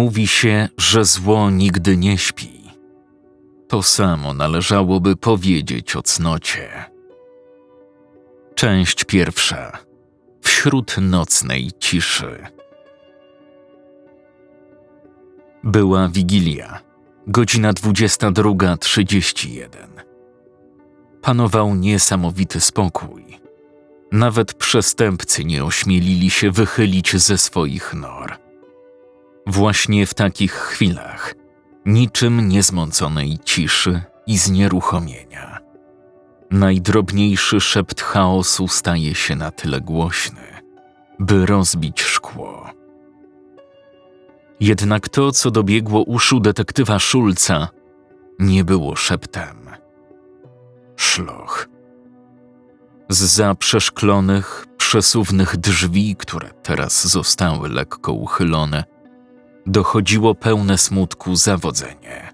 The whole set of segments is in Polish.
Mówi się, że zło nigdy nie śpi. To samo należałoby powiedzieć o cnocie. Część pierwsza. Wśród nocnej ciszy. Była wigilia, godzina 22.31. Panował niesamowity spokój. Nawet przestępcy nie ośmielili się wychylić ze swoich nor. Właśnie w takich chwilach, niczym niezmąconej ciszy i znieruchomienia, najdrobniejszy szept chaosu staje się na tyle głośny, by rozbić szkło. Jednak to, co dobiegło uszu detektywa Szulca, nie było szeptem. Szloch. Z przeszklonych, przesuwnych drzwi, które teraz zostały lekko uchylone, dochodziło pełne smutku zawodzenie.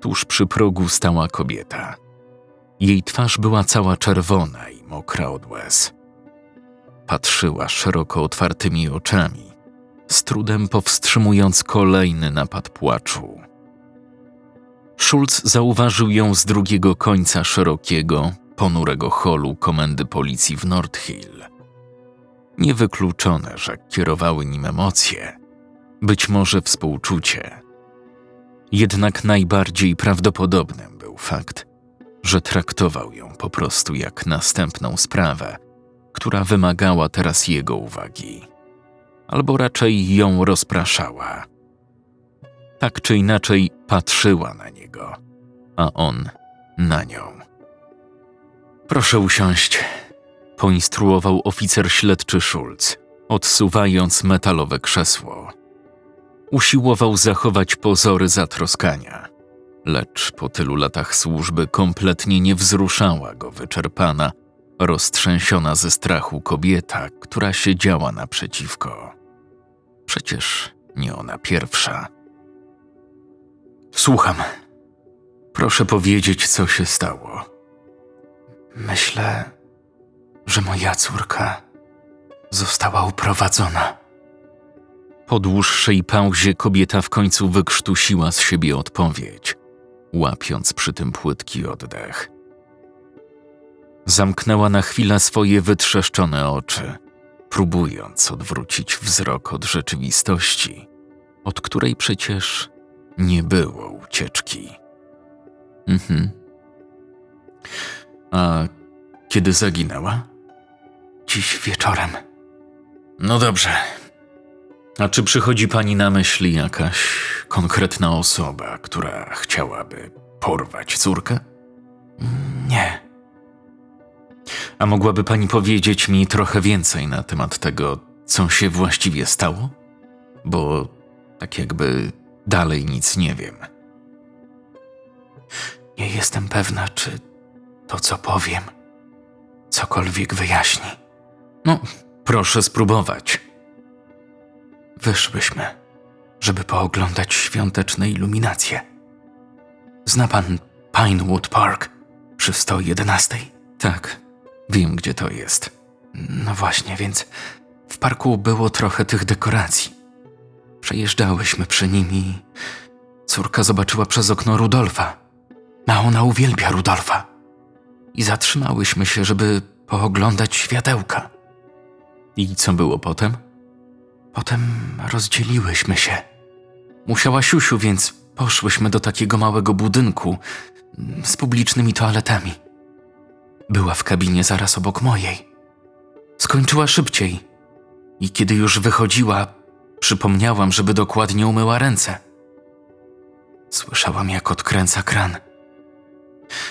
Tuż przy progu stała kobieta. Jej twarz była cała czerwona i mokra od łez. Patrzyła szeroko otwartymi oczami, z trudem powstrzymując kolejny napad płaczu. Schulz zauważył ją z drugiego końca szerokiego, ponurego holu komendy policji w Nordhill. Niewykluczone, że kierowały nim emocje, być może współczucie. Jednak najbardziej prawdopodobnym był fakt, że traktował ją po prostu jak następną sprawę, która wymagała teraz jego uwagi, albo raczej ją rozpraszała. Tak czy inaczej patrzyła na niego, a on na nią. Proszę usiąść, poinstruował oficer śledczy Schulz, odsuwając metalowe krzesło. Usiłował zachować pozory zatroskania, lecz po tylu latach służby kompletnie nie wzruszała go wyczerpana, roztrzęsiona ze strachu kobieta, która siedziała naprzeciwko. Przecież nie ona pierwsza. Słucham. Proszę powiedzieć, co się stało. Myślę, że moja córka została uprowadzona. Po dłuższej pauzie kobieta w końcu wykrztusiła z siebie odpowiedź, łapiąc przy tym płytki oddech. Zamknęła na chwilę swoje wytrzeszczone oczy, próbując odwrócić wzrok od rzeczywistości, od której przecież nie było ucieczki. Mhm. A kiedy zaginęła? Dziś wieczorem. No dobrze. A czy przychodzi pani na myśli jakaś konkretna osoba, która chciałaby porwać córkę? Nie. A mogłaby pani powiedzieć mi trochę więcej na temat tego, co się właściwie stało? Bo tak jakby dalej nic nie wiem. Nie jestem pewna, czy to, co powiem, cokolwiek wyjaśni. No, proszę spróbować. Wyszłyśmy, żeby pooglądać świąteczne iluminacje. Zna pan Pinewood Park przy 111? Tak, wiem gdzie to jest. No właśnie, więc w parku było trochę tych dekoracji. Przejeżdżałyśmy przy nim i córka zobaczyła przez okno Rudolfa. A ona uwielbia Rudolfa. I zatrzymałyśmy się, żeby pooglądać światełka. I co było potem? Potem rozdzieliłyśmy się. Musiała siusiu, więc poszłyśmy do takiego małego budynku mm, z publicznymi toaletami. Była w kabinie zaraz obok mojej. Skończyła szybciej i kiedy już wychodziła, przypomniałam, żeby dokładnie umyła ręce. Słyszałam, jak odkręca kran.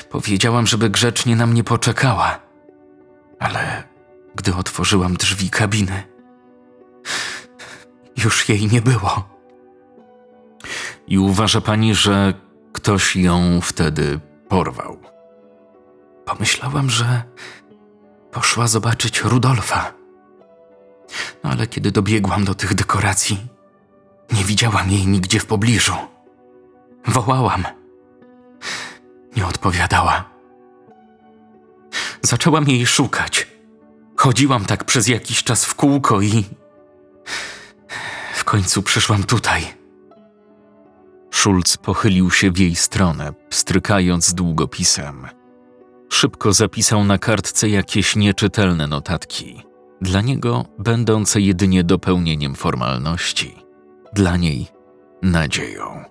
Powiedziałam, żeby grzecznie na mnie poczekała, ale gdy otworzyłam drzwi kabiny, już jej nie było. I uważa pani, że ktoś ją wtedy porwał? Pomyślałam, że poszła zobaczyć Rudolfa. No ale kiedy dobiegłam do tych dekoracji, nie widziałam jej nigdzie w pobliżu. Wołałam. Nie odpowiadała. Zaczęłam jej szukać. Chodziłam tak przez jakiś czas w kółko i końcu przyszłam tutaj. Schulz pochylił się w jej stronę, strykając długopisem. Szybko zapisał na kartce jakieś nieczytelne notatki, dla niego będące jedynie dopełnieniem formalności, dla niej nadzieją.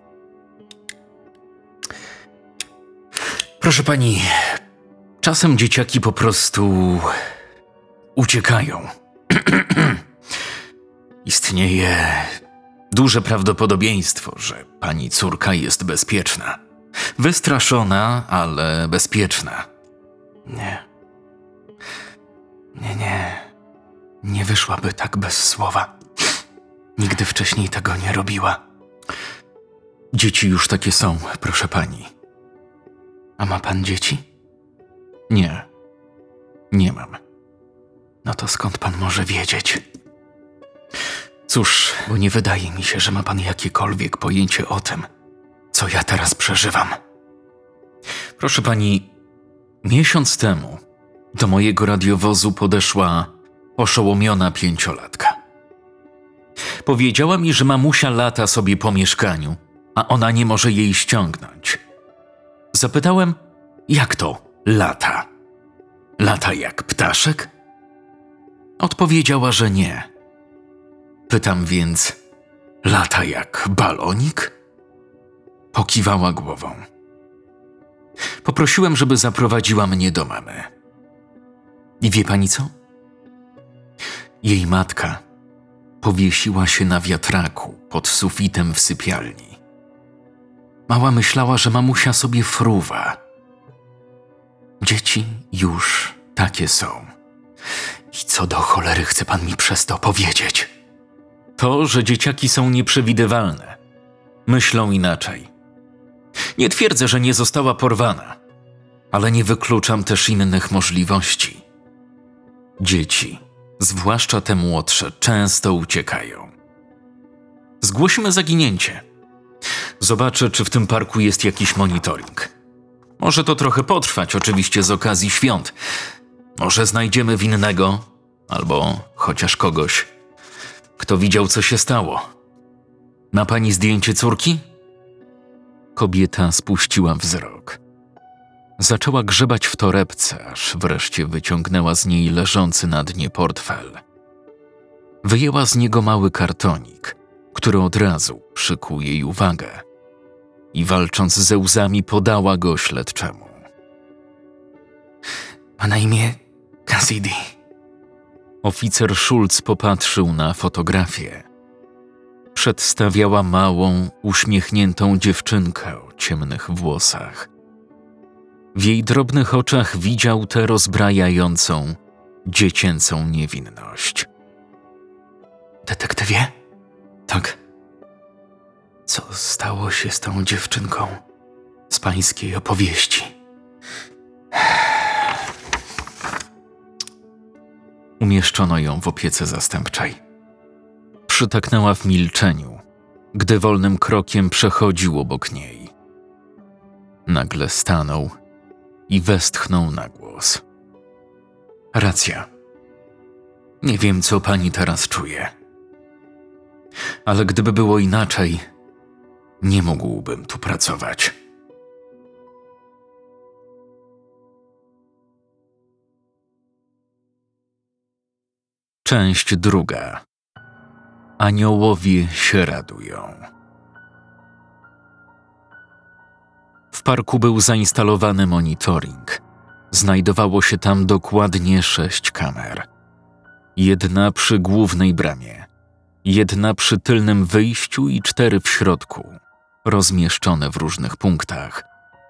Proszę pani, czasem dzieciaki po prostu uciekają. Istnieje duże prawdopodobieństwo, że pani córka jest bezpieczna. Wystraszona, ale bezpieczna. Nie. Nie, nie. Nie wyszłaby tak bez słowa. Nigdy wcześniej tego nie robiła. Dzieci już takie są, proszę pani. A ma pan dzieci? Nie. Nie mam. No to skąd pan może wiedzieć? Cóż, bo nie wydaje mi się, że ma pan jakiekolwiek pojęcie o tym, co ja teraz przeżywam. Proszę pani, miesiąc temu do mojego radiowozu podeszła oszołomiona pięciolatka. Powiedziała mi, że mamusia lata sobie po mieszkaniu, a ona nie może jej ściągnąć. Zapytałem, jak to lata? Lata jak ptaszek? Odpowiedziała, że nie. Pytam więc, lata jak balonik? Pokiwała głową. Poprosiłem, żeby zaprowadziła mnie do mamy. I wie pani co? Jej matka powiesiła się na wiatraku pod sufitem w sypialni. Mała myślała, że mamusia sobie fruwa. Dzieci już takie są. I co do cholery chce pan mi przez to powiedzieć? To, że dzieciaki są nieprzewidywalne. Myślą inaczej. Nie twierdzę, że nie została porwana, ale nie wykluczam też innych możliwości. Dzieci, zwłaszcza te młodsze, często uciekają. Zgłosimy zaginięcie. Zobaczę, czy w tym parku jest jakiś monitoring. Może to trochę potrwać, oczywiście z okazji świąt. Może znajdziemy winnego, albo chociaż kogoś, kto widział, co się stało. Ma pani zdjęcie córki? Kobieta spuściła wzrok. Zaczęła grzebać w torebce, aż wreszcie wyciągnęła z niej leżący na dnie portfel. Wyjęła z niego mały kartonik, który od razu przykuł jej uwagę i walcząc ze łzami podała go śledczemu. Ma na imię Cassidy. Oficer Schulz popatrzył na fotografię. Przedstawiała małą, uśmiechniętą dziewczynkę o ciemnych włosach. W jej drobnych oczach widział tę rozbrajającą, dziecięcą niewinność. Detektywie? Tak. Co stało się z tą dziewczynką z pańskiej opowieści? Umieszczono ją w opiece zastępczej. Przytaknęła w milczeniu, gdy wolnym krokiem przechodził obok niej. Nagle stanął i westchnął na głos. Racja. Nie wiem, co pani teraz czuje. Ale gdyby było inaczej, nie mógłbym tu pracować. Część druga. Aniołowie się radują. W parku był zainstalowany monitoring. Znajdowało się tam dokładnie sześć kamer. Jedna przy głównej bramie, jedna przy tylnym wyjściu i cztery w środku, rozmieszczone w różnych punktach,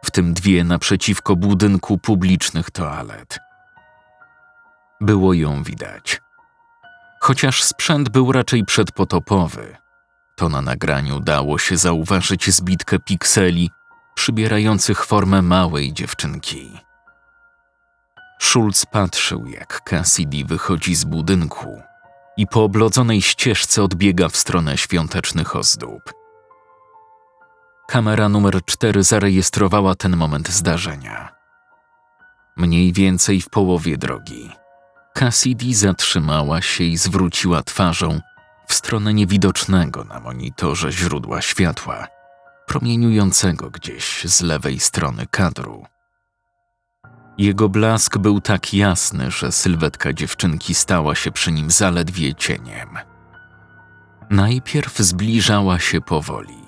w tym dwie naprzeciwko budynku publicznych toalet. Było ją widać. Chociaż sprzęt był raczej przedpotopowy, to na nagraniu dało się zauważyć zbitkę pikseli przybierających formę małej dziewczynki. Schulz patrzył, jak Cassidy wychodzi z budynku i po oblodzonej ścieżce odbiega w stronę świątecznych ozdób. Kamera numer 4 zarejestrowała ten moment zdarzenia. Mniej więcej w połowie drogi Cassidy zatrzymała się i zwróciła twarzą w stronę niewidocznego na monitorze źródła światła, promieniującego gdzieś z lewej strony kadru. Jego blask był tak jasny, że sylwetka dziewczynki stała się przy nim zaledwie cieniem. Najpierw zbliżała się powoli,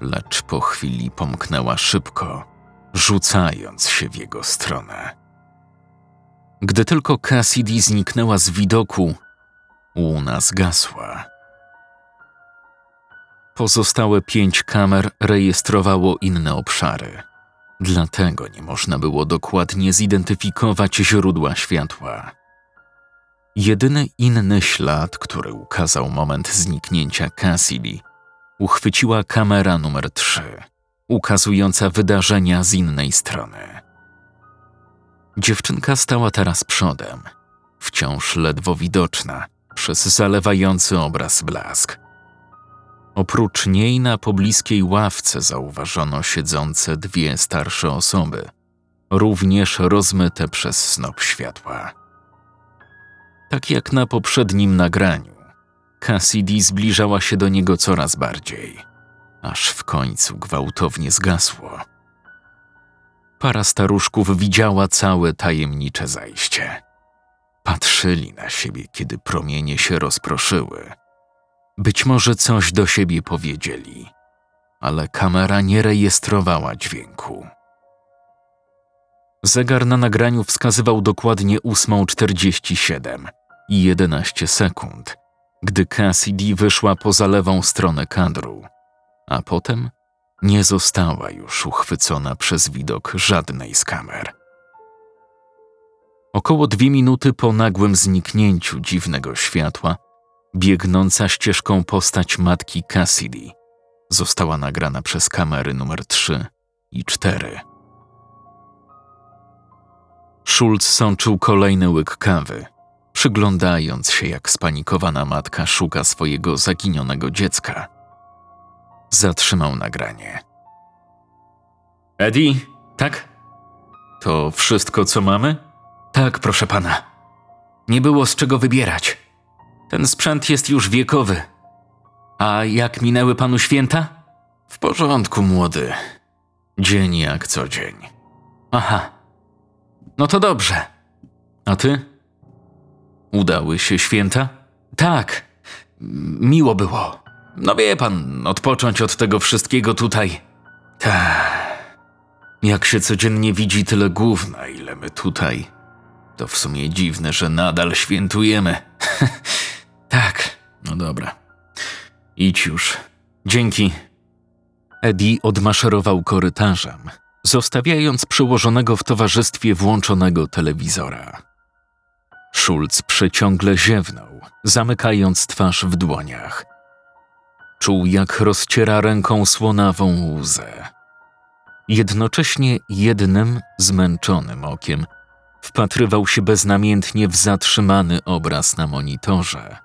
lecz po chwili pomknęła szybko, rzucając się w jego stronę. Gdy tylko Cassidy zniknęła z widoku, łuna zgasła. Pozostałe pięć kamer rejestrowało inne obszary, dlatego nie można było dokładnie zidentyfikować źródła światła. Jedyny inny ślad, który ukazał moment zniknięcia Cassidy, uchwyciła kamera numer 3, ukazująca wydarzenia z innej strony. Dziewczynka stała teraz przodem, wciąż ledwo widoczna przez zalewający obraz blask. Oprócz niej na pobliskiej ławce zauważono siedzące dwie starsze osoby, również rozmyte przez snop światła. Tak jak na poprzednim nagraniu, Cassidy zbliżała się do niego coraz bardziej, aż w końcu gwałtownie zgasło. Para staruszków widziała całe tajemnicze zajście. Patrzyli na siebie, kiedy promienie się rozproszyły. Być może coś do siebie powiedzieli, ale kamera nie rejestrowała dźwięku. Zegar na nagraniu wskazywał dokładnie 8.47 i 11 sekund, gdy Cassidy wyszła poza lewą stronę kadru, a potem nie została już uchwycona przez widok żadnej z kamer. Około dwie minuty po nagłym zniknięciu dziwnego światła, biegnąca ścieżką postać matki Cassidy została nagrana przez kamery numer 3 i 4. Schulz sączył kolejny łyk kawy, przyglądając się, jak spanikowana matka szuka swojego zaginionego dziecka. Zatrzymał nagranie. Eddie, tak? To wszystko, co mamy? Tak, proszę pana. Nie było z czego wybierać. Ten sprzęt jest już wiekowy. A jak minęły panu święta? W porządku, młody. Dzień jak co dzień. Aha. No to dobrze. A ty? Udały się święta? Tak. Miło było. No wie pan, odpocząć od tego wszystkiego tutaj. Tak. Jak się codziennie widzi tyle gówna, ile my tutaj. To w sumie dziwne, że nadal świętujemy. tak, no dobra. Idź już. Dzięki. Eddie odmaszerował korytarzem, zostawiając przełożonego w towarzystwie włączonego telewizora. Schulz przeciągle ziewnął, zamykając twarz w dłoniach. Czuł, jak rozciera ręką słonawą łzę. Jednocześnie jednym, zmęczonym okiem wpatrywał się beznamiętnie w zatrzymany obraz na monitorze,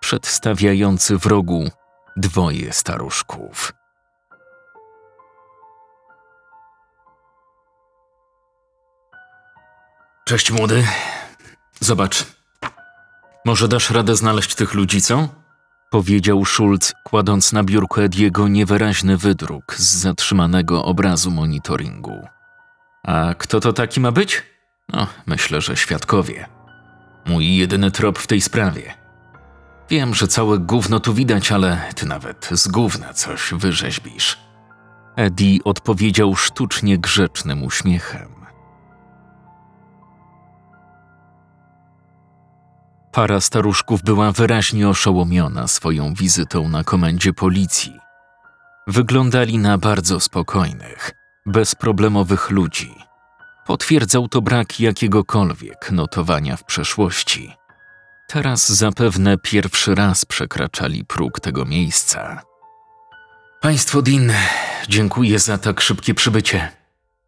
przedstawiający w rogu dwoje staruszków. Cześć, młody. Zobacz. Może dasz radę znaleźć tych ludzi, co? Powiedział Schulz, kładąc na biurku Ediego niewyraźny wydruk z zatrzymanego obrazu monitoringu. A kto to taki ma być? No, myślę, że świadkowie. Mój jedyny trop w tej sprawie. Wiem, że całe gówno tu widać, ale ty nawet z gówna coś wyrzeźbisz. Eddie odpowiedział sztucznie grzecznym uśmiechem. Para staruszków była wyraźnie oszołomiona swoją wizytą na komendzie policji. Wyglądali na bardzo spokojnych, bezproblemowych ludzi. Potwierdzał to brak jakiegokolwiek notowania w przeszłości. Teraz zapewne pierwszy raz przekraczali próg tego miejsca. Państwo Din, dziękuję za tak szybkie przybycie.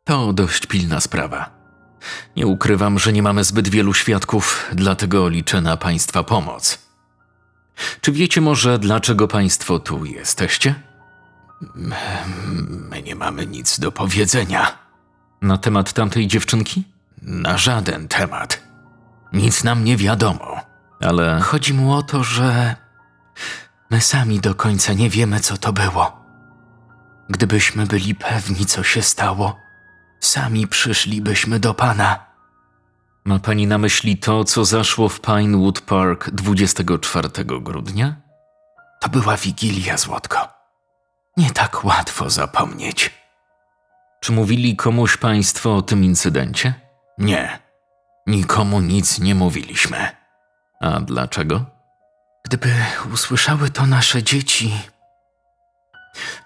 To dość pilna sprawa. Nie ukrywam, że nie mamy zbyt wielu świadków, dlatego liczę na Państwa pomoc. Czy wiecie może, dlaczego Państwo tu jesteście? My nie mamy nic do powiedzenia. Na temat tamtej dziewczynki? Na żaden temat. Nic nam nie wiadomo. Ale chodzi mu o to, że My sami do końca nie wiemy, co to było. Gdybyśmy byli pewni, co się stało, sami przyszlibyśmy do pana. Ma pani na myśli to, co zaszło w Pinewood Park 24 grudnia? To była wigilia, Złotko. Nie tak łatwo zapomnieć. Czy mówili komuś państwo o tym incydencie? Nie, nikomu nic nie mówiliśmy. A dlaczego? Gdyby usłyszały to nasze dzieci,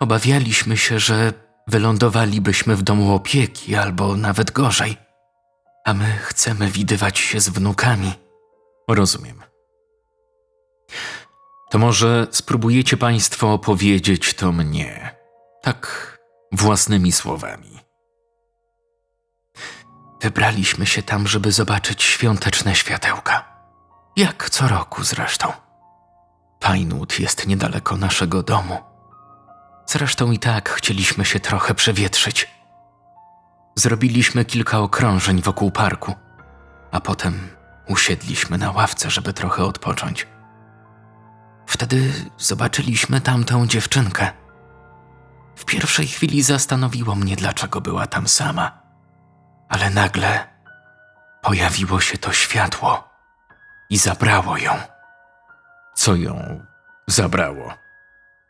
obawialiśmy się, że wylądowalibyśmy w domu opieki albo nawet gorzej. A my chcemy widywać się z wnukami. Rozumiem. To może spróbujecie państwo opowiedzieć to mnie, tak własnymi słowami. Wybraliśmy się tam, żeby zobaczyć świąteczne światełka. Jak co roku zresztą. Pinewood jest niedaleko naszego domu. Zresztą i tak chcieliśmy się trochę przewietrzyć. Zrobiliśmy kilka okrążeń wokół parku, a potem usiedliśmy na ławce, żeby trochę odpocząć. Wtedy zobaczyliśmy tamtą dziewczynkę. W pierwszej chwili zastanowiło mnie, dlaczego była tam sama, ale nagle pojawiło się to światło i zabrało ją. Co ją zabrało?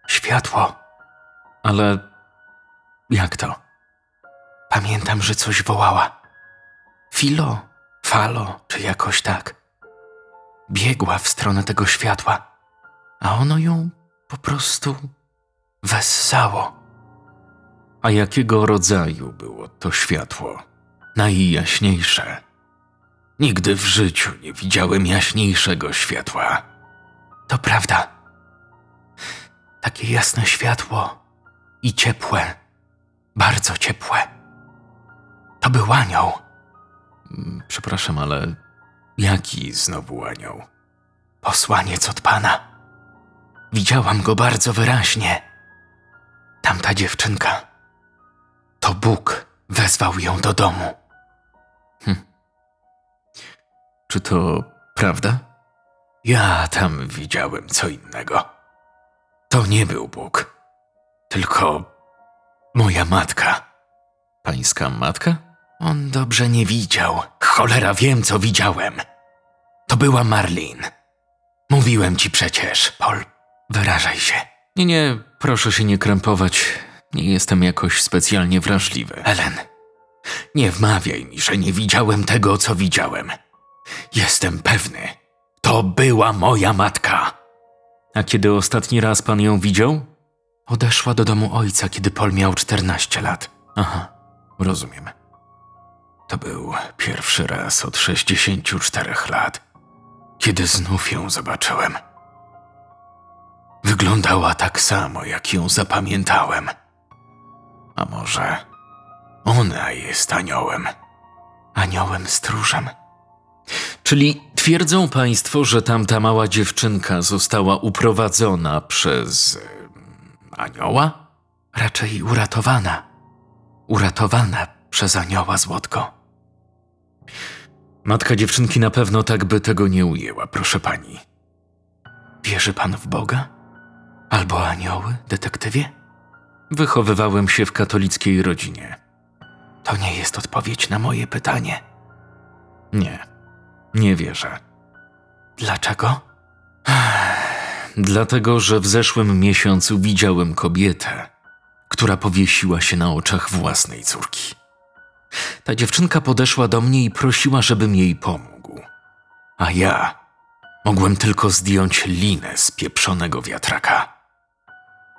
Światło. Ale jak to? Pamiętam, że coś wołała. Filo, falo, czy jakoś tak. Biegła w stronę tego światła, a ono ją po prostu wessało. A jakiego rodzaju było to światło? Najjaśniejsze. Nigdy w życiu nie widziałem jaśniejszego światła. To prawda. Takie jasne światło i ciepłe, bardzo ciepłe. To był anioł. Mm, Przepraszam, ale jaki znowu anioł? Posłaniec od pana. Widziałam go bardzo wyraźnie. Tamta dziewczynka. To Bóg wezwał ją do domu. Czy to prawda? Ja tam widziałem co innego. To nie był Bóg, tylko moja matka. Pańska matka? On dobrze nie widział. Cholera, wiem, co widziałem. To była Marlin. Mówiłem ci przecież, Paul. Wyrażaj się. Nie, nie, proszę się nie krępować. Nie jestem jakoś specjalnie wrażliwy. Ellen, nie wmawiaj mi, że nie widziałem tego, co widziałem. Jestem pewny. To była moja matka. A kiedy ostatni raz pan ją widział? Odeszła do domu ojca, kiedy Paul miał 14 lat. Aha, rozumiem. To był pierwszy raz od 64 lat, kiedy znów ją zobaczyłem. Wyglądała tak samo, jak ją zapamiętałem. A może ona jest aniołem? Aniołem stróżem. Czyli twierdzą państwo, że tamta mała dziewczynka została uprowadzona przez. Anioła? Raczej uratowana. Uratowana przez anioła złotko. Matka dziewczynki na pewno tak by tego nie ujęła, proszę pani. Wierzy pan w Boga? Albo anioły, detektywie? Wychowywałem się w katolickiej rodzinie. To nie jest odpowiedź na moje pytanie. Nie, nie wierzę. Dlaczego? Dlatego, że w zeszłym miesiącu widziałem kobietę, która powiesiła się na oczach własnej córki. Ta dziewczynka podeszła do mnie i prosiła, żebym jej pomógł. A ja mogłem tylko zdjąć linę z pieprzonego wiatraka.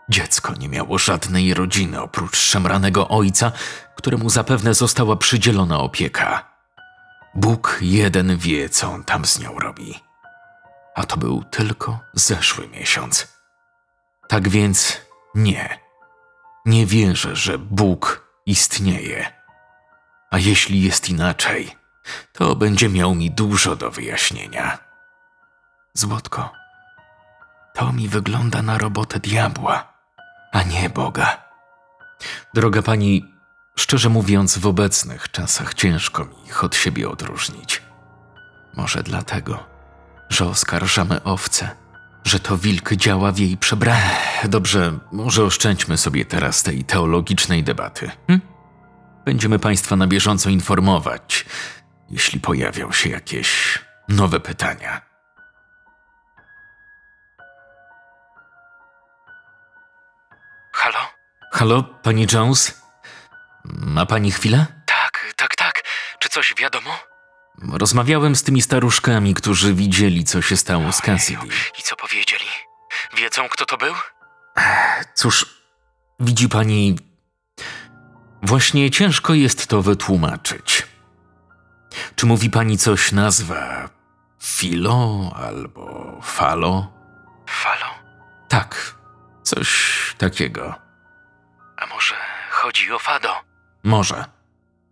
Dziecko nie miało żadnej rodziny oprócz szemranego ojca, któremu zapewne została przydzielona opieka. Bóg jeden wie, co on tam z nią robi. A to był tylko zeszły miesiąc. Tak więc nie. Nie wierzę, że Bóg istnieje. A jeśli jest inaczej, to będzie miał mi dużo do wyjaśnienia. Złotko, to mi wygląda na robotę diabła, a nie Boga. Droga pani, szczerze mówiąc, w obecnych czasach ciężko mi ich od siebie odróżnić. Może dlatego, że oskarżamy owce, że to wilk działa w jej przebraniu. Dobrze, może oszczędźmy sobie teraz tej teologicznej debaty. Hm? Będziemy Państwa na bieżąco informować, jeśli pojawią się jakieś nowe pytania. Halo? Halo, pani Jones? Ma pani chwilę? Tak, tak, tak. Czy coś wiadomo? Rozmawiałem z tymi staruszkami, którzy widzieli, co się stało z Cassidy. I co powiedzieli? Wiedzą, kto to był? Cóż, widzi pani, właśnie ciężko jest to wytłumaczyć. Czy mówi pani coś nazwa Filo albo Falo? Falo? Tak, coś takiego. A może chodzi o Fado? Może.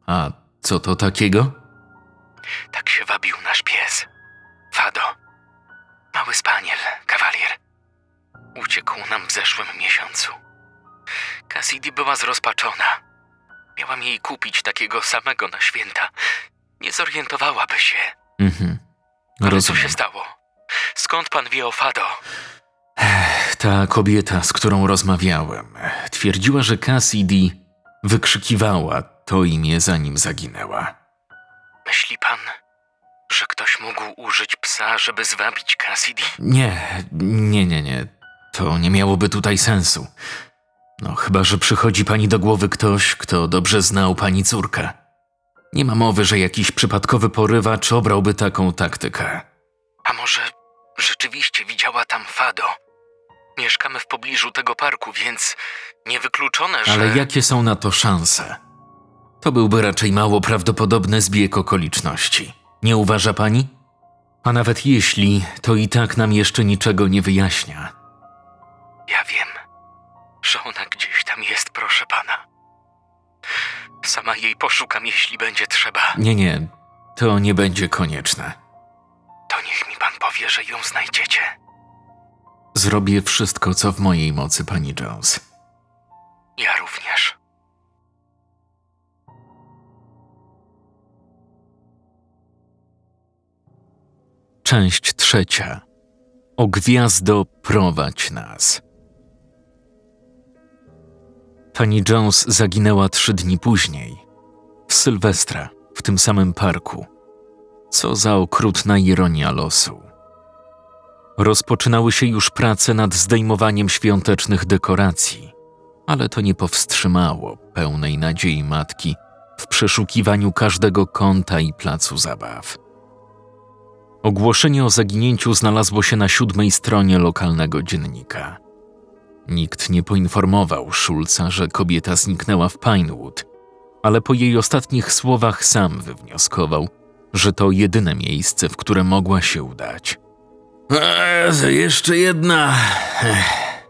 A co to takiego? Tak się wabił nasz pies. Fado. Mały spaniel, kawalier. Uciekł nam w zeszłym miesiącu. Cassidy była zrozpaczona. Miałam jej kupić takiego samego na święta. Nie zorientowałaby się. Mhm. Ale co się stało? Skąd pan wie o Fado? Ta kobieta, z którą rozmawiałem, twierdziła, że Cassidy wykrzykiwała to imię, zanim zaginęła. Myśli pan, że ktoś mógł użyć psa, żeby zwabić Cassidy? Nie, nie, nie, nie. To nie miałoby tutaj sensu. No, chyba, że przychodzi pani do głowy ktoś, kto dobrze znał pani córkę. Nie ma mowy, że jakiś przypadkowy porywacz obrałby taką taktykę. A może rzeczywiście widziała tam Fado? Mieszkamy w pobliżu tego parku, więc niewykluczone, że... Ale jakie są na to szanse? To byłby raczej mało prawdopodobny zbieg okoliczności. Nie uważa pani? A nawet jeśli, to i tak nam jeszcze niczego nie wyjaśnia. Ja wiem, że ona gdzieś tam jest, proszę pana. Sama jej poszukam, jeśli będzie trzeba. Nie, nie, to nie będzie konieczne. To niech mi pan powie, że ją znajdziecie. Zrobię wszystko, co w mojej mocy, pani Jones. Ja również. Część trzecia. O gwiazdo prowadź nas. Pani Jones zaginęła trzy dni później, w Sylwestra, w tym samym parku. Co za okrutna ironia losu. Rozpoczynały się już prace nad zdejmowaniem świątecznych dekoracji, ale to nie powstrzymało pełnej nadziei matki w przeszukiwaniu każdego kąta i placu zabaw. Ogłoszenie o zaginięciu znalazło się na siódmej stronie lokalnego dziennika. Nikt nie poinformował Schulza, że kobieta zniknęła w Pinewood, ale po jej ostatnich słowach sam wywnioskował, że to jedyne miejsce, w które mogła się udać. Eee, jeszcze jedna.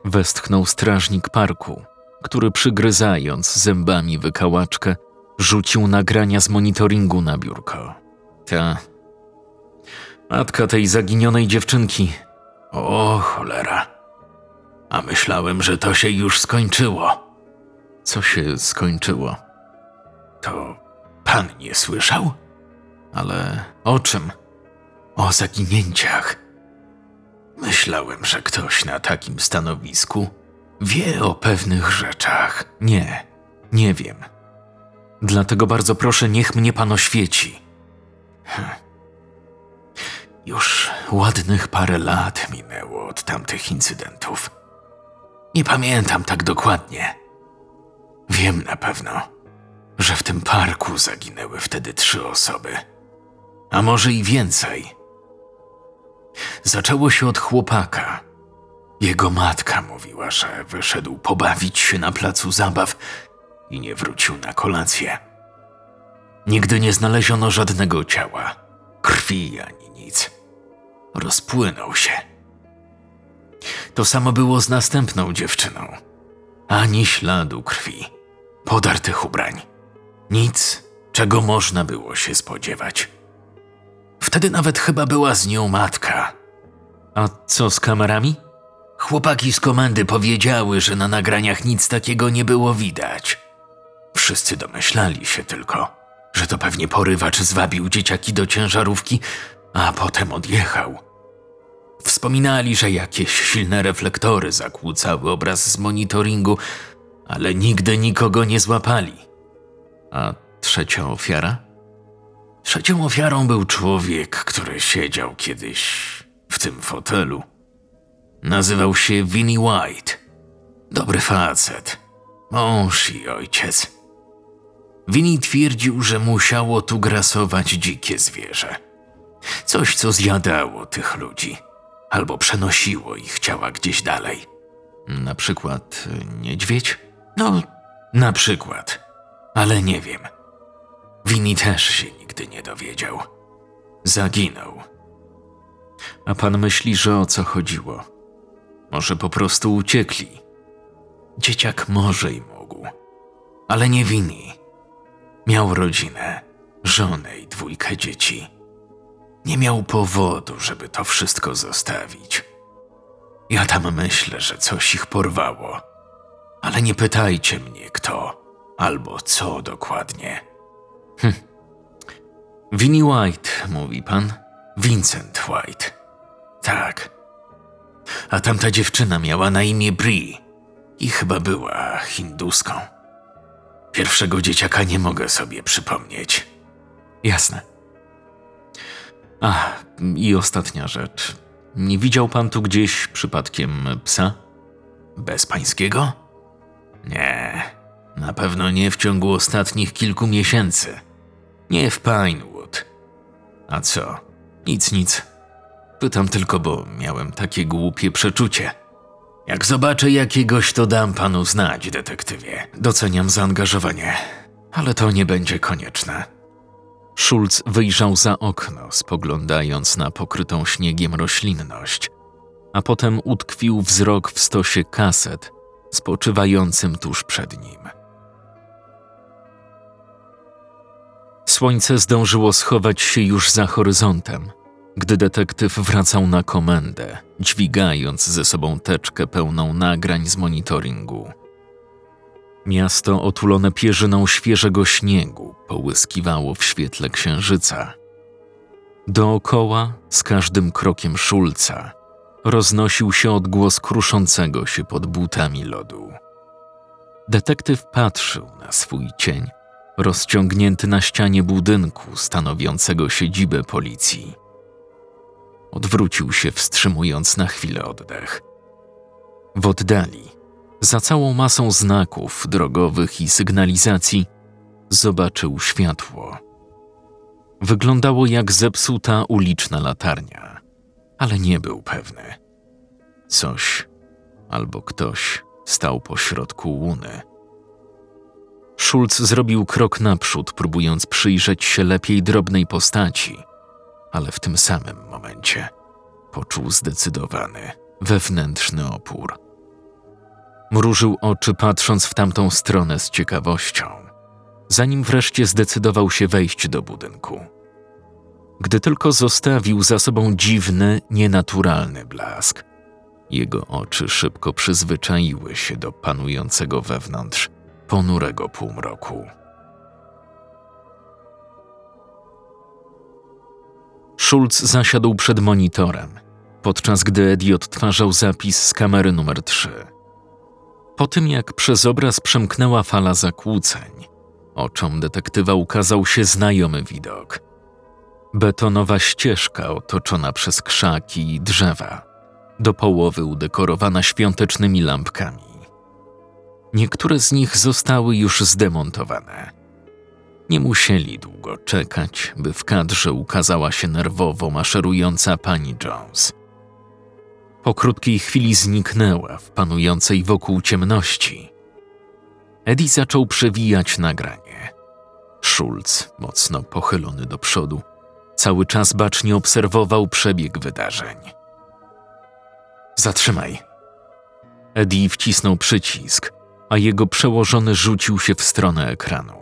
Westchnął strażnik parku, który przygryzając zębami wykałaczkę, rzucił nagrania z monitoringu na biurko. Ta. Matka tej zaginionej dziewczynki. O cholera. A myślałem, że to się już skończyło. Co się skończyło? To pan nie słyszał? Ale o czym? O zaginięciach. Myślałem, że ktoś na takim stanowisku wie o pewnych rzeczach. Nie, nie wiem. Dlatego bardzo proszę, niech mnie pan oświeci. Już ładnych parę lat minęło od tamtych incydentów. Nie pamiętam tak dokładnie. Wiem na pewno, że w tym parku zaginęły wtedy trzy osoby, a może i więcej. Zaczęło się od chłopaka. Jego matka mówiła, że wyszedł pobawić się na placu zabaw i nie wrócił na kolację. Nigdy nie znaleziono żadnego ciała, krwi ani nic. Rozpłynął się. To samo było z następną dziewczyną. Ani śladu krwi, podartych ubrań. Nic, czego można było się spodziewać. Wtedy nawet chyba była z nią matka. A co z kamerami? Chłopaki z komendy powiedziały, że na nagraniach nic takiego nie było widać. Wszyscy domyślali się tylko, że to pewnie porywacz zwabił dzieciaki do ciężarówki, a potem odjechał. Wspominali, że jakieś silne reflektory zakłócały obraz z monitoringu, ale nigdy nikogo nie złapali. A trzecia ofiara? Trzecią ofiarą był człowiek, który siedział kiedyś w tym fotelu. Nazywał się Vinnie White. Dobry facet. Mąż i ojciec. Vinnie twierdził, że musiało tu grasować dzikie zwierzę. Coś, co zjadało tych ludzi, albo przenosiło ich ciała gdzieś dalej. Na przykład y, niedźwiedź? No, na przykład. Ale nie wiem. Vinnie też się nigdy nie dowiedział. Zaginął. A pan myśli, że o co chodziło? Może po prostu uciekli? Dzieciak może i mógł, ale nie Vinnie. Miał rodzinę, żonę i dwójkę dzieci. Nie miał powodu, żeby to wszystko zostawić. Ja tam myślę, że coś ich porwało. Ale nie pytajcie mnie kto albo co dokładnie. Winnie White, mówi pan? Vincent White. Tak. A tamta dziewczyna miała na imię Bri i chyba była hinduską. Pierwszego dzieciaka nie mogę sobie przypomnieć. Jasne. A, i ostatnia rzecz. Nie widział pan tu gdzieś przypadkiem psa? Bez pańskiego? Nie, na pewno nie w ciągu ostatnich kilku miesięcy. Nie w Pinewood. A co? Nic, nic. Pytam tylko, bo miałem takie głupie przeczucie. Jak zobaczę jakiegoś, to dam panu znać, detektywie. Doceniam zaangażowanie, ale to nie będzie konieczne. Schulz wyjrzał za okno, spoglądając na pokrytą śniegiem roślinność, a potem utkwił wzrok w stosie kaset spoczywającym tuż przed nim. Słońce zdążyło schować się już za horyzontem, gdy detektyw wracał na komendę, dźwigając ze sobą teczkę pełną nagrań z monitoringu. Miasto otulone pierzyną świeżego śniegu połyskiwało w świetle księżyca. Dookoła, z każdym krokiem Szulca, roznosił się odgłos kruszącego się pod butami lodu. Detektyw patrzył na swój cień, rozciągnięty na ścianie budynku stanowiącego siedzibę policji. Odwrócił się, wstrzymując na chwilę oddech. W oddali, za całą masą znaków drogowych i sygnalizacji, zobaczył światło. Wyglądało jak zepsuta uliczna latarnia, ale nie był pewny. Coś albo ktoś stał pośrodku łuny. Schulz zrobił krok naprzód, próbując przyjrzeć się lepiej drobnej postaci, ale w tym samym momencie poczuł zdecydowany, wewnętrzny opór. Mrużył oczy, patrząc w tamtą stronę z ciekawością, zanim wreszcie zdecydował się wejść do budynku. Gdy tylko zostawił za sobą dziwny, nienaturalny blask, jego oczy szybko przyzwyczaiły się do panującego wewnątrz ponurego półmroku. Schulz zasiadł przed monitorem, podczas gdy Eddie odtwarzał zapis z kamery numer 3. Po tym jak przez obraz przemknęła fala zakłóceń, oczom detektywa ukazał się znajomy widok. Betonowa ścieżka otoczona przez krzaki i drzewa, do połowy udekorowana świątecznymi lampkami. Niektóre z nich zostały już zdemontowane. Nie musieli długo czekać, by w kadrze ukazała się nerwowo maszerująca pani Jones. Po krótkiej chwili zniknęła w panującej wokół ciemności. Eddie zaczął przewijać nagranie. Schulz, mocno pochylony do przodu, cały czas bacznie obserwował przebieg wydarzeń. Zatrzymaj. Eddie wcisnął przycisk, a jego przełożony rzucił się w stronę ekranu.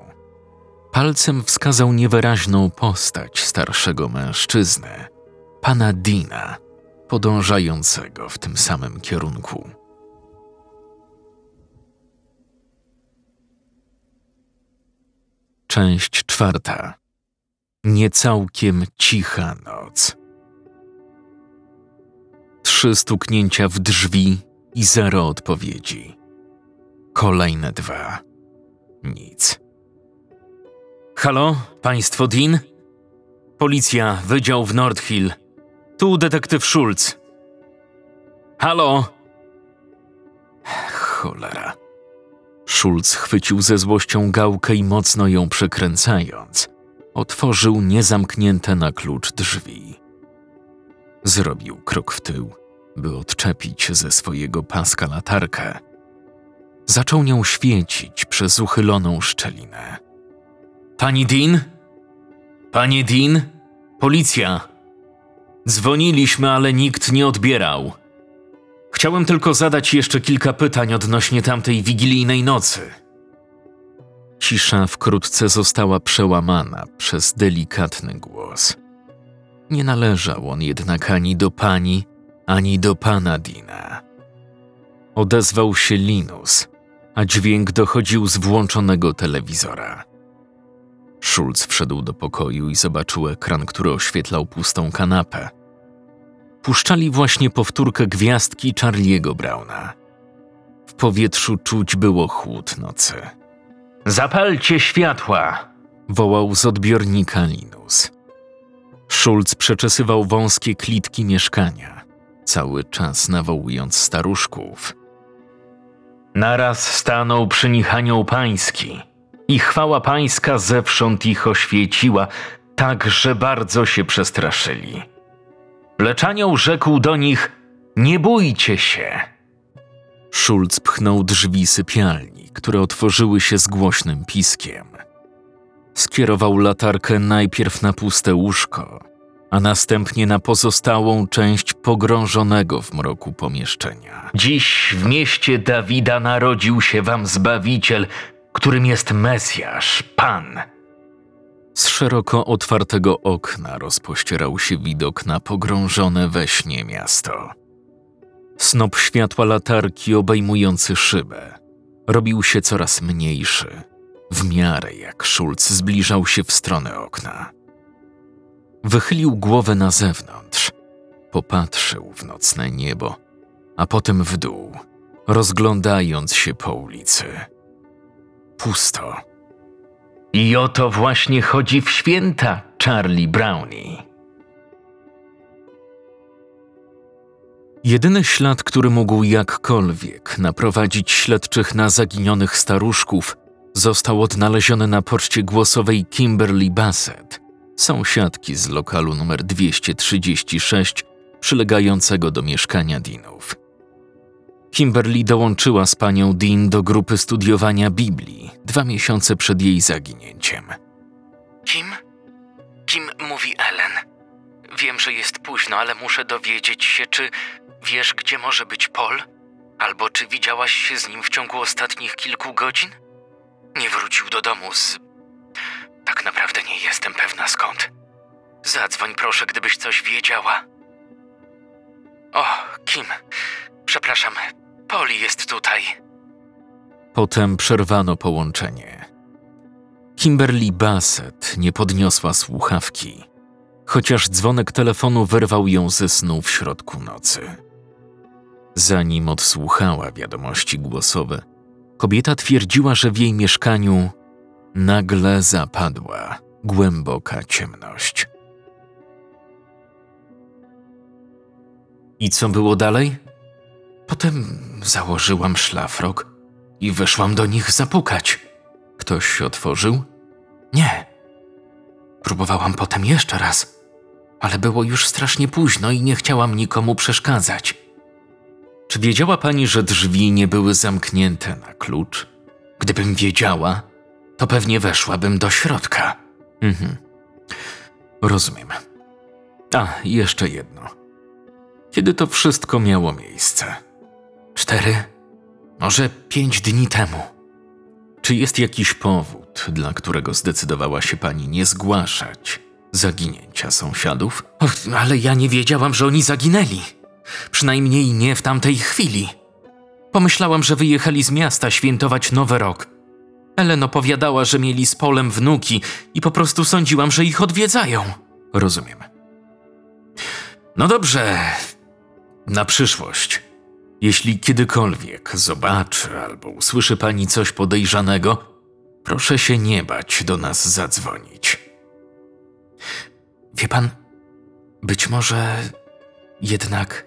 Palcem wskazał niewyraźną postać starszego mężczyzny, pana Dina, podążającego w tym samym kierunku. Część czwarta. Niecałkiem cicha noc. Trzy stuknięcia w drzwi i zero odpowiedzi. Kolejne dwa. Nic. Halo, państwo Dean? Policja, wydział w Nordhill. Tu detektyw Schulz. Halo? Cholera. Schulz chwycił ze złością gałkę i mocno ją przekręcając, otworzył niezamknięte na klucz drzwi. Zrobił krok w tył, by odczepić ze swojego paska latarkę. Zaczął nią świecić przez uchyloną szczelinę. Pani Dean? Panie Dean? Policja! Dzwoniliśmy, ale nikt nie odbierał. Chciałem tylko zadać jeszcze kilka pytań odnośnie tamtej wigilijnej nocy. Cisza wkrótce została przełamana przez delikatny głos. Nie należał on jednak ani do pani, ani do pana Dina. Odezwał się Linus, a dźwięk dochodził z włączonego telewizora. Schulz wszedł do pokoju i zobaczył ekran, który oświetlał pustą kanapę. Puszczali właśnie powtórkę gwiazdki Charlie'ego Browna. W powietrzu czuć było chłód nocy. Zapalcie światła! wołał z odbiornika Linus. Schulz przeczesywał wąskie klitki mieszkania, cały czas nawołując staruszków. Naraz stanął przy nich anioł pański i chwała pańska zewsząd ich oświeciła, tak że bardzo się przestraszyli. Lecz anioł rzekł do nich: Nie bójcie się. Schulz pchnął drzwi sypialni, które otworzyły się z głośnym piskiem. Skierował latarkę najpierw na puste łóżko, a następnie na pozostałą część pogrążonego w mroku pomieszczenia. Dziś w mieście Dawida narodził się wam Zbawiciel, którym jest Mesjasz, Pan. Z szeroko otwartego okna rozpościerał się widok na pogrążone we śnie miasto. Snop światła latarki obejmujący szybę robił się coraz mniejszy, w miarę jak Schulz zbliżał się w stronę okna. Wychylił głowę na zewnątrz, popatrzył w nocne niebo, a potem w dół, rozglądając się po ulicy. Pusto. I o to właśnie chodzi w święta, Charlie Brownie. Jedyny ślad, który mógł jakkolwiek naprowadzić śledczych na zaginionych staruszków, został odnaleziony na poczcie głosowej Kimberly Bassett, sąsiadki z lokalu numer 236, przylegającego do mieszkania Deanów. Kimberly dołączyła z panią Dean do grupy studiowania Biblii dwa miesiące przed jej zaginięciem. Kim? Kim mówi Ellen? Wiem, że jest późno, ale muszę dowiedzieć się, czy wiesz, gdzie może być Paul? Albo czy widziałaś się z nim w ciągu ostatnich kilku godzin? Nie wrócił do domu z. Tak naprawdę nie jestem pewna skąd. Zadzwoń proszę, gdybyś coś wiedziała. O, Kim, przepraszam, Poli jest tutaj. Potem przerwano połączenie. Kimberly Bassett nie podniosła słuchawki, chociaż dzwonek telefonu wyrwał ją ze snu w środku nocy. Zanim odsłuchała wiadomości głosowe, kobieta twierdziła, że w jej mieszkaniu nagle zapadła głęboka ciemność. I co było dalej? Potem założyłam szlafrok i weszłam do nich zapukać. Ktoś otworzył? Nie. Próbowałam potem jeszcze raz, ale było już strasznie późno i nie chciałam nikomu przeszkadzać. Czy wiedziała pani, że drzwi nie były zamknięte na klucz? Gdybym wiedziała, to pewnie weszłabym do środka. Mhm. Rozumiem. A, jeszcze jedno. Kiedy to wszystko miało miejsce? Cztery, może pięć dni temu. Czy jest jakiś powód, dla którego zdecydowała się pani nie zgłaszać zaginięcia sąsiadów? Och, ale ja nie wiedziałam, że oni zaginęli. Przynajmniej nie w tamtej chwili. Pomyślałam, że wyjechali z miasta świętować Nowy Rok. Ellen opowiadała, że mieli z Polem wnuki i po prostu sądziłam, że ich odwiedzają. Rozumiem. No dobrze. Na przyszłość. Jeśli kiedykolwiek zobaczy albo usłyszy pani coś podejrzanego, proszę się nie bać do nas zadzwonić. Wie pan, być może jednak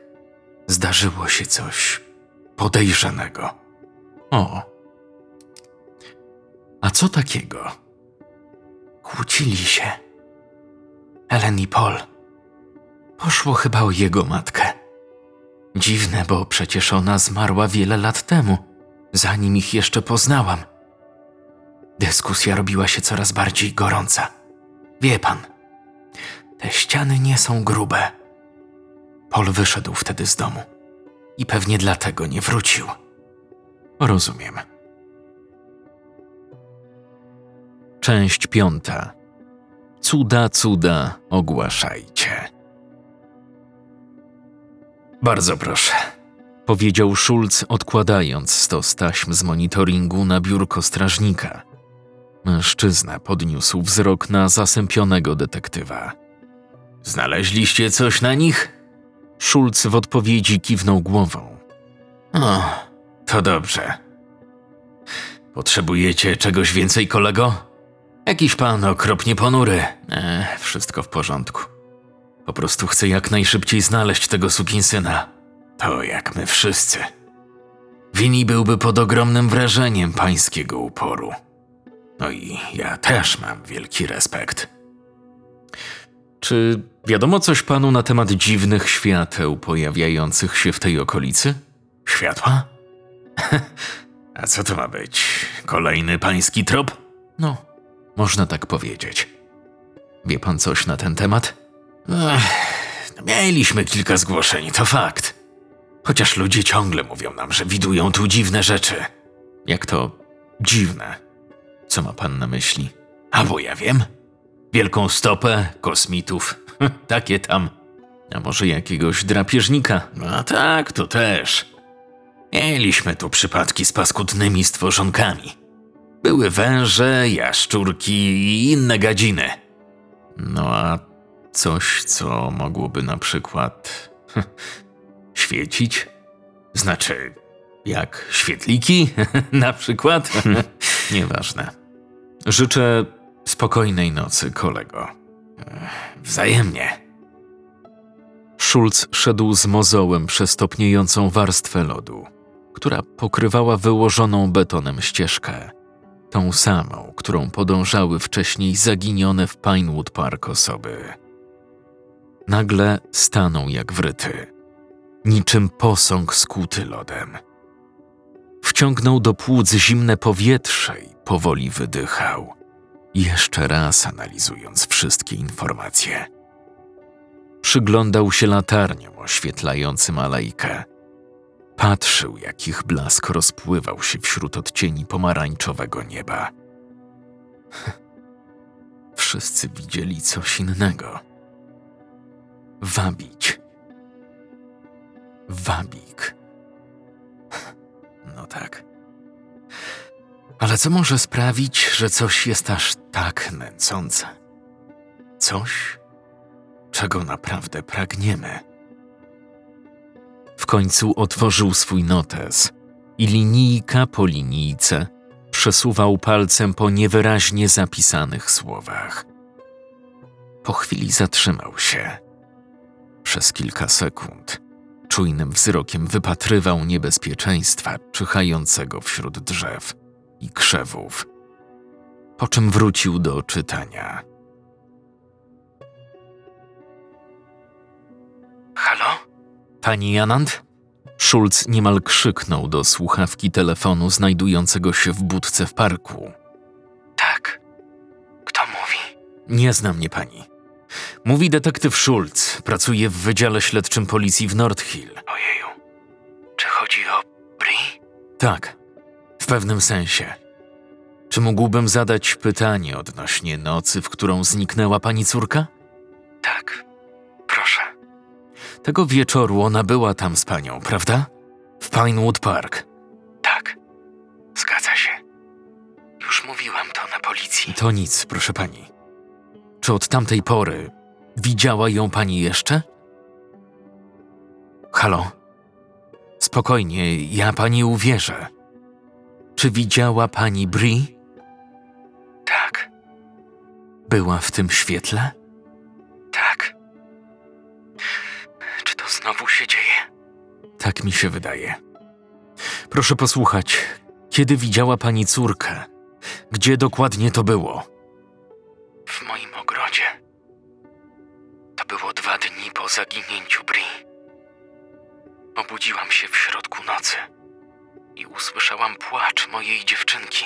zdarzyło się coś podejrzanego. O. A co takiego? Kłócili się. Ellen i Paul. Poszło chyba o jego matkę. Dziwne, bo przecież ona zmarła wiele lat temu, zanim ich jeszcze poznałam. Dyskusja robiła się coraz bardziej gorąca. Wie pan, te ściany nie są grube. Paul wyszedł wtedy z domu i pewnie dlatego nie wrócił. Rozumiem. Część piąta. Cuda, cuda, ogłaszajcie. Bardzo proszę, powiedział Schulz, odkładając stos taśm z monitoringu na biurko strażnika. Mężczyzna podniósł wzrok na zasępionego detektywa. Znaleźliście coś na nich? Schulz w odpowiedzi kiwnął głową. O, to dobrze. Potrzebujecie czegoś więcej, kolego? Jakiś pan okropnie ponury. E, wszystko w porządku. Po prostu chcę jak najszybciej znaleźć tego sukinsyna. To jak my wszyscy. Wini byłby pod ogromnym wrażeniem pańskiego uporu. No i ja też mam wielki respekt. Czy wiadomo coś panu na temat dziwnych świateł pojawiających się w tej okolicy? Światła? A co to ma być? Kolejny pański trop? No, można tak powiedzieć. Wie pan coś na ten temat? Ech, mieliśmy kilka zgłoszeń, to fakt. Chociaż ludzie ciągle mówią nam, że widują tu dziwne rzeczy. Jak to dziwne? Co ma pan na myśli? A bo ja wiem. Wielką stopę, kosmitów, takie tam. A może jakiegoś drapieżnika? No tak, to też. Mieliśmy tu przypadki z paskudnymi stworzonkami. Były węże, jaszczurki i inne gadziny. No a coś, co mogłoby na przykład świecić? Znaczy, jak świetliki na przykład? Nieważne. Życzę spokojnej nocy, kolego. Wzajemnie. Schulz szedł z mozołem przez topniejącą warstwę lodu, która pokrywała wyłożoną betonem ścieżkę. Tą samą, którą podążały wcześniej zaginione w Pinewood Park osoby. Nagle stanął jak wryty, niczym posąg skuty lodem. Wciągnął do płuc zimne powietrze i powoli wydychał, jeszcze raz analizując wszystkie informacje. Przyglądał się latarniom oświetlającym alejkę. Patrzył, jak ich blask rozpływał się wśród odcieni pomarańczowego nieba. Wszyscy widzieli coś innego. Wabić. Wabik. No tak. Ale co może sprawić, że coś jest aż tak nęcące? Coś, czego naprawdę pragniemy. W końcu otworzył swój notes i linijka po linijce przesuwał palcem po niewyraźnie zapisanych słowach. Po chwili zatrzymał się. Przez kilka sekund czujnym wzrokiem wypatrywał niebezpieczeństwa czyhającego wśród drzew i krzewów, po czym wrócił do czytania. Halo? Pani Anand? Schulz niemal krzyknął do słuchawki telefonu znajdującego się w budce w parku. Tak. Kto mówi? Nie zna mnie pani. Mówi detektyw Schulz. Pracuje w Wydziale Śledczym Policji w North Hill. Ojeju. Czy chodzi o Bri? Tak, w pewnym sensie. Czy mógłbym zadać pytanie odnośnie nocy, w którą zniknęła pani córka? Tak. Proszę. Tego wieczoru ona była tam z panią, prawda? W Pinewood Park. Tak. Zgadza się. Już mówiłam to na policji. To nic, proszę pani. Czy od tamtej pory widziała ją pani jeszcze? Halo? Spokojnie, ja pani uwierzę. Czy widziała pani Bri? Tak. Była w tym świetle? Tak. Czy to znowu się dzieje? Tak mi się wydaje. Proszę posłuchać, kiedy widziała pani córkę? Gdzie dokładnie to było? W moim ogrodzie. To było dwa dni po zaginięciu Bri. Obudziłam się w środku nocy i usłyszałam płacz mojej dziewczynki.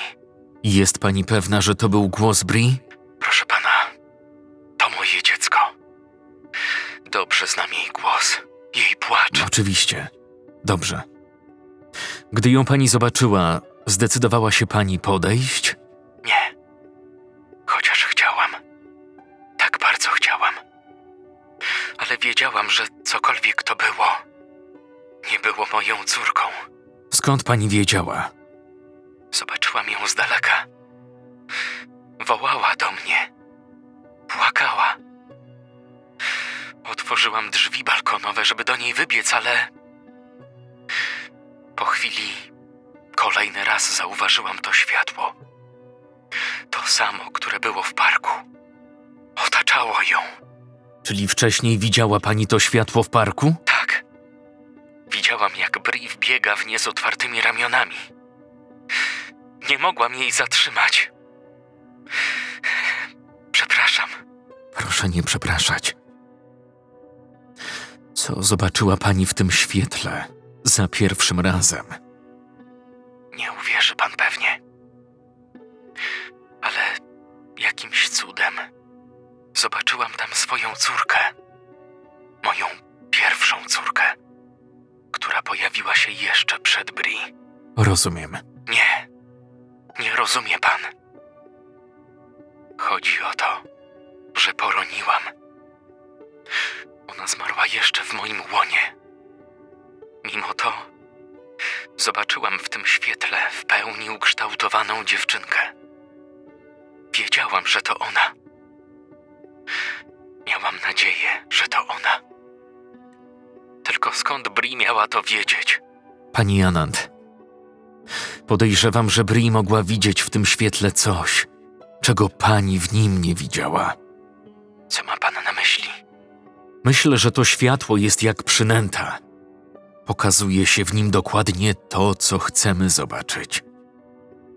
Jest pani pewna, że to był głos Bri? Proszę pana, to moje dziecko. Dobrze znam jej głos, jej płacz. Oczywiście. Dobrze. Gdy ją pani zobaczyła, zdecydowała się pani podejść? Nie. Wiedziałam, że cokolwiek to było, nie było moją córką. Skąd pani wiedziała? Zobaczyłam ją z daleka. Wołała do mnie. Płakała. Otworzyłam drzwi balkonowe, żeby do niej wybiec, ale. Po chwili kolejny raz zauważyłam to światło. To samo, które było w parku. Otaczało ją. Czyli wcześniej widziała pani to światło w parku? Tak. Widziałam, jak Bri biega w nie z otwartymi ramionami. Nie mogłam jej zatrzymać. Przepraszam. Proszę nie przepraszać. Co zobaczyła pani w tym świetle za pierwszym razem? Nie uwierzy pan pewnie. Ale jakimś cudem zobaczyłam tam swoją córkę. Moją pierwszą córkę, która pojawiła się jeszcze przed Bri. Rozumiem. Nie, nie rozumie pan. Chodzi o to, że poroniłam. Ona zmarła jeszcze w moim łonie. Mimo to zobaczyłam w tym świetle w pełni ukształtowaną dziewczynkę. Wiedziałam, że to ona. Miałam nadzieję, że to ona. Tylko skąd Bri miała to wiedzieć? Pani Anand, podejrzewam, że Bri mogła widzieć w tym świetle coś, czego pani w nim nie widziała. Co ma pan na myśli? Myślę, że to światło jest jak przynęta. Pokazuje się w nim dokładnie to, co chcemy zobaczyć.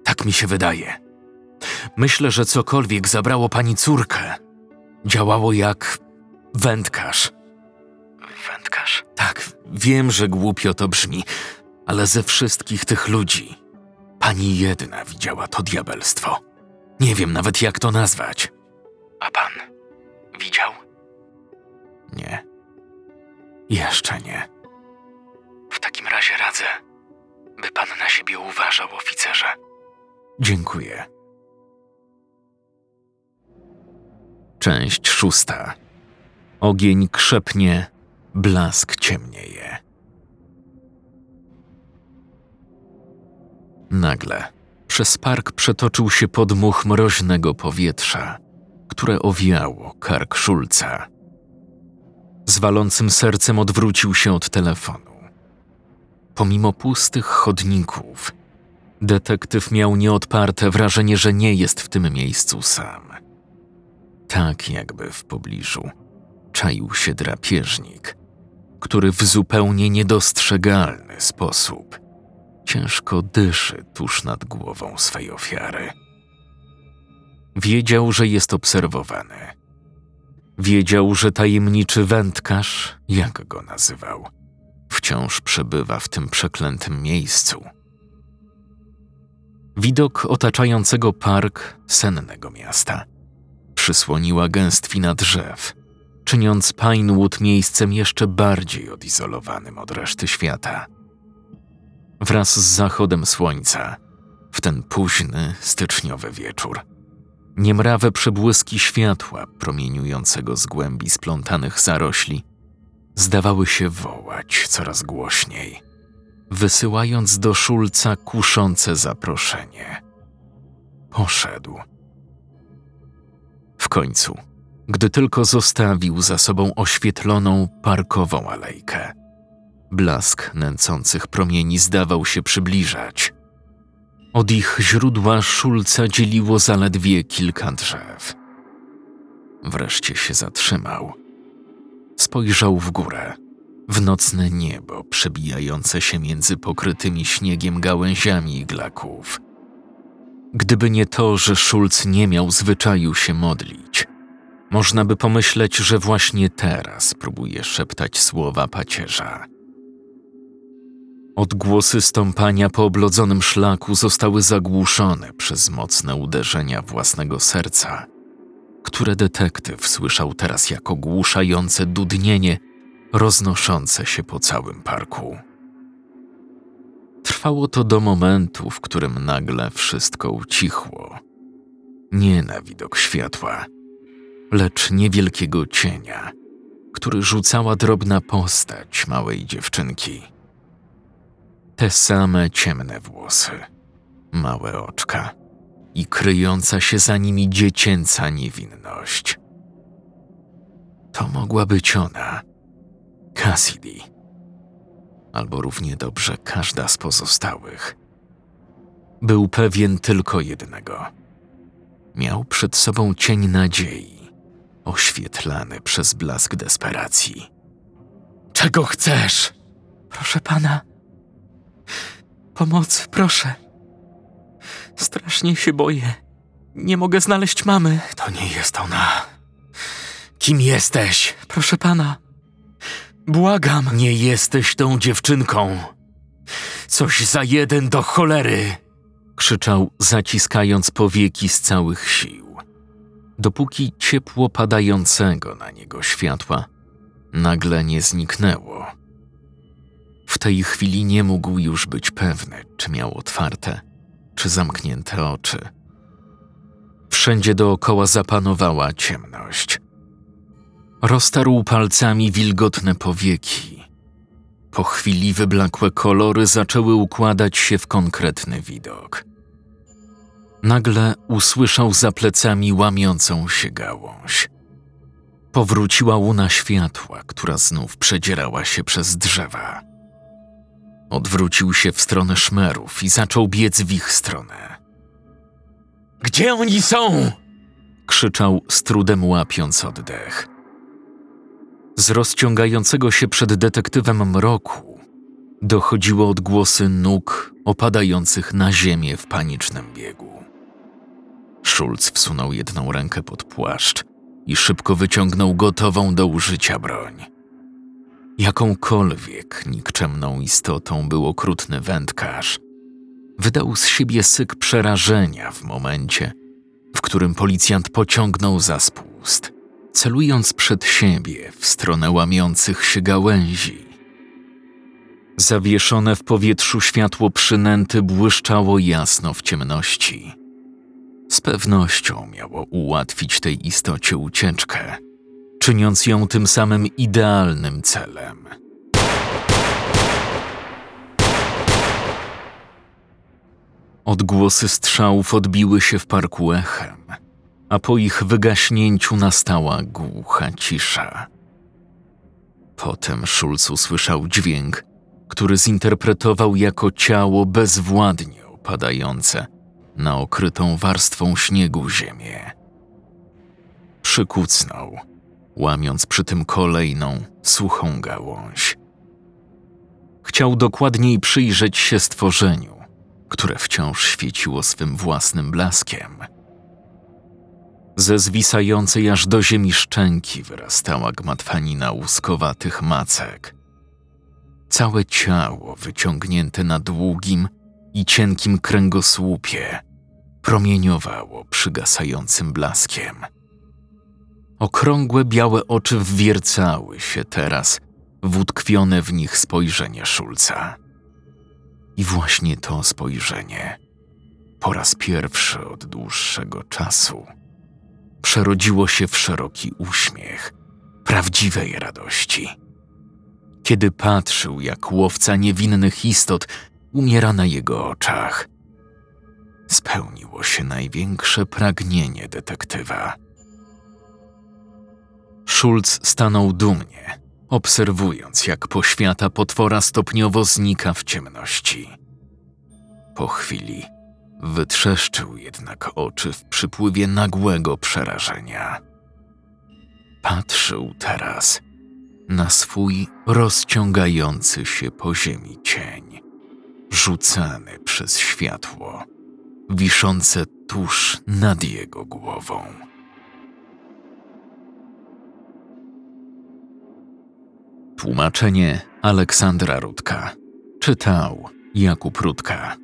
Tak mi się wydaje. Myślę, że cokolwiek zabrało pani córkę, działało jak wędkarz. Wędkarz? Tak, wiem, że głupio to brzmi, ale ze wszystkich tych ludzi pani jedna widziała to diabelstwo. Nie wiem nawet jak to nazwać. A pan widział? Nie. Jeszcze nie. W takim razie radzę, by pan na siebie uważał, oficerze. Dziękuję. Część szósta. Ogień krzepnie, blask ciemnieje. Nagle przez park przetoczył się podmuch mroźnego powietrza, które owiało kark Szulca. Z walącym sercem odwrócił się od telefonu. Pomimo pustych chodników, detektyw miał nieodparte wrażenie, że nie jest w tym miejscu sam. Tak jakby w pobliżu czaił się drapieżnik, który w zupełnie niedostrzegalny sposób ciężko dyszy tuż nad głową swej ofiary. Wiedział, że jest obserwowany. Wiedział, że tajemniczy wędkarz, jak go nazywał, wciąż przebywa w tym przeklętym miejscu. Widok otaczającego park sennego miasta przysłoniła gęstwina drzew, czyniąc Pinewood miejscem jeszcze bardziej odizolowanym od reszty świata. Wraz z zachodem słońca, w ten późny, styczniowy wieczór, niemrawe przebłyski światła promieniującego z głębi splątanych zarośli zdawały się wołać coraz głośniej, wysyłając do Szulca kuszące zaproszenie. Poszedł. W końcu, gdy tylko zostawił za sobą oświetloną parkową alejkę, Blask nęcących promieni zdawał się przybliżać. Od ich źródła Szulca dzieliło zaledwie kilka drzew. Wreszcie się zatrzymał. Spojrzał w górę, w nocne niebo przebijające się między pokrytymi śniegiem gałęziami iglaków. Gdyby nie to, że Szulc nie miał zwyczaju się modlić, można by pomyśleć, że właśnie teraz próbuje szeptać słowa pacierza. Odgłosy stąpania po oblodzonym szlaku zostały zagłuszone przez mocne uderzenia własnego serca, które detektyw słyszał teraz jako ogłuszające dudnienie roznoszące się po całym parku. Trwało to do momentu, w którym nagle wszystko ucichło. Nie na widok światła, lecz niewielkiego cienia, który rzucała drobna postać małej dziewczynki. Te same ciemne włosy, małe oczka i kryjąca się za nimi dziecięca niewinność. To mogła być ona, Cassidy. Albo równie dobrze każda z pozostałych. Był pewien tylko jednego. Miał przed sobą cień nadziei, oświetlany przez blask desperacji. Czego chcesz? Proszę pana. Pomoc, proszę. Strasznie się boję. Nie mogę znaleźć mamy. To nie jest ona. Kim jesteś? Proszę pana. Błagam. Nie jesteś tą dziewczynką! Coś za jeden do cholery. krzyczał, zaciskając powieki z całych sił. Dopóki ciepło padającego na niego światła nagle nie zniknęło. W tej chwili nie mógł już być pewny, czy miał otwarte, czy zamknięte oczy. Wszędzie dookoła zapanowała ciemność. Roztarł palcami wilgotne powieki. Po chwili wyblakłe kolory zaczęły układać się w konkretny widok. Nagle usłyszał za plecami łamiącą się gałąź. Powróciła łuna światła, która znów przedzierała się przez drzewa. Odwrócił się w stronę szmerów i zaczął biec w ich stronę. Gdzie oni są? Krzyczał z trudem łapiąc oddech. Z rozciągającego się przed detektywem mroku dochodziły odgłosy nóg opadających na ziemię w panicznym biegu. Schulz wsunął jedną rękę pod płaszcz i szybko wyciągnął gotową do użycia broń. Jakąkolwiek nikczemną istotą był okrutny wędkarz. Wydał z siebie syk przerażenia w momencie, w którym policjant pociągnął za spust, celując przed siebie w stronę łamiących się gałęzi. Zawieszone w powietrzu światło przynęty błyszczało jasno w ciemności. Z pewnością miało ułatwić tej istocie ucieczkę, czyniąc ją tym samym idealnym celem. Odgłosy strzałów odbiły się w parku echem, a po ich wygaśnięciu nastała głucha cisza. Potem Schulz usłyszał dźwięk, który zinterpretował jako ciało bezwładnie opadające na okrytą warstwą śniegu ziemię. Przykucnął, łamiąc przy tym kolejną, suchą gałąź. Chciał dokładniej przyjrzeć się stworzeniu, które wciąż świeciło swym własnym blaskiem. Ze zwisającej aż do ziemi szczęki wyrastała gmatwanina łuskowatych macek. Całe ciało wyciągnięte na długim i cienkim kręgosłupie promieniowało przygasającym blaskiem. Okrągłe białe oczy wwiercały się teraz w utkwione w nich spojrzenie Szulca. I właśnie to spojrzenie, po raz pierwszy od dłuższego czasu, przerodziło się w szeroki uśmiech prawdziwej radości. Kiedy patrzył, jak łowca niewinnych istot umiera na jego oczach, spełniło się największe pragnienie detektywa. Schulz stanął dumnie, obserwując jak poświata potwora stopniowo znika w ciemności. Po chwili wytrzeszczył jednak oczy w przypływie nagłego przerażenia. Patrzył teraz na swój rozciągający się po ziemi cień, rzucany przez światło, wiszące tuż nad jego głową. Tłumaczenie Aleksandra Rudka. Czytał Jakub Rudka.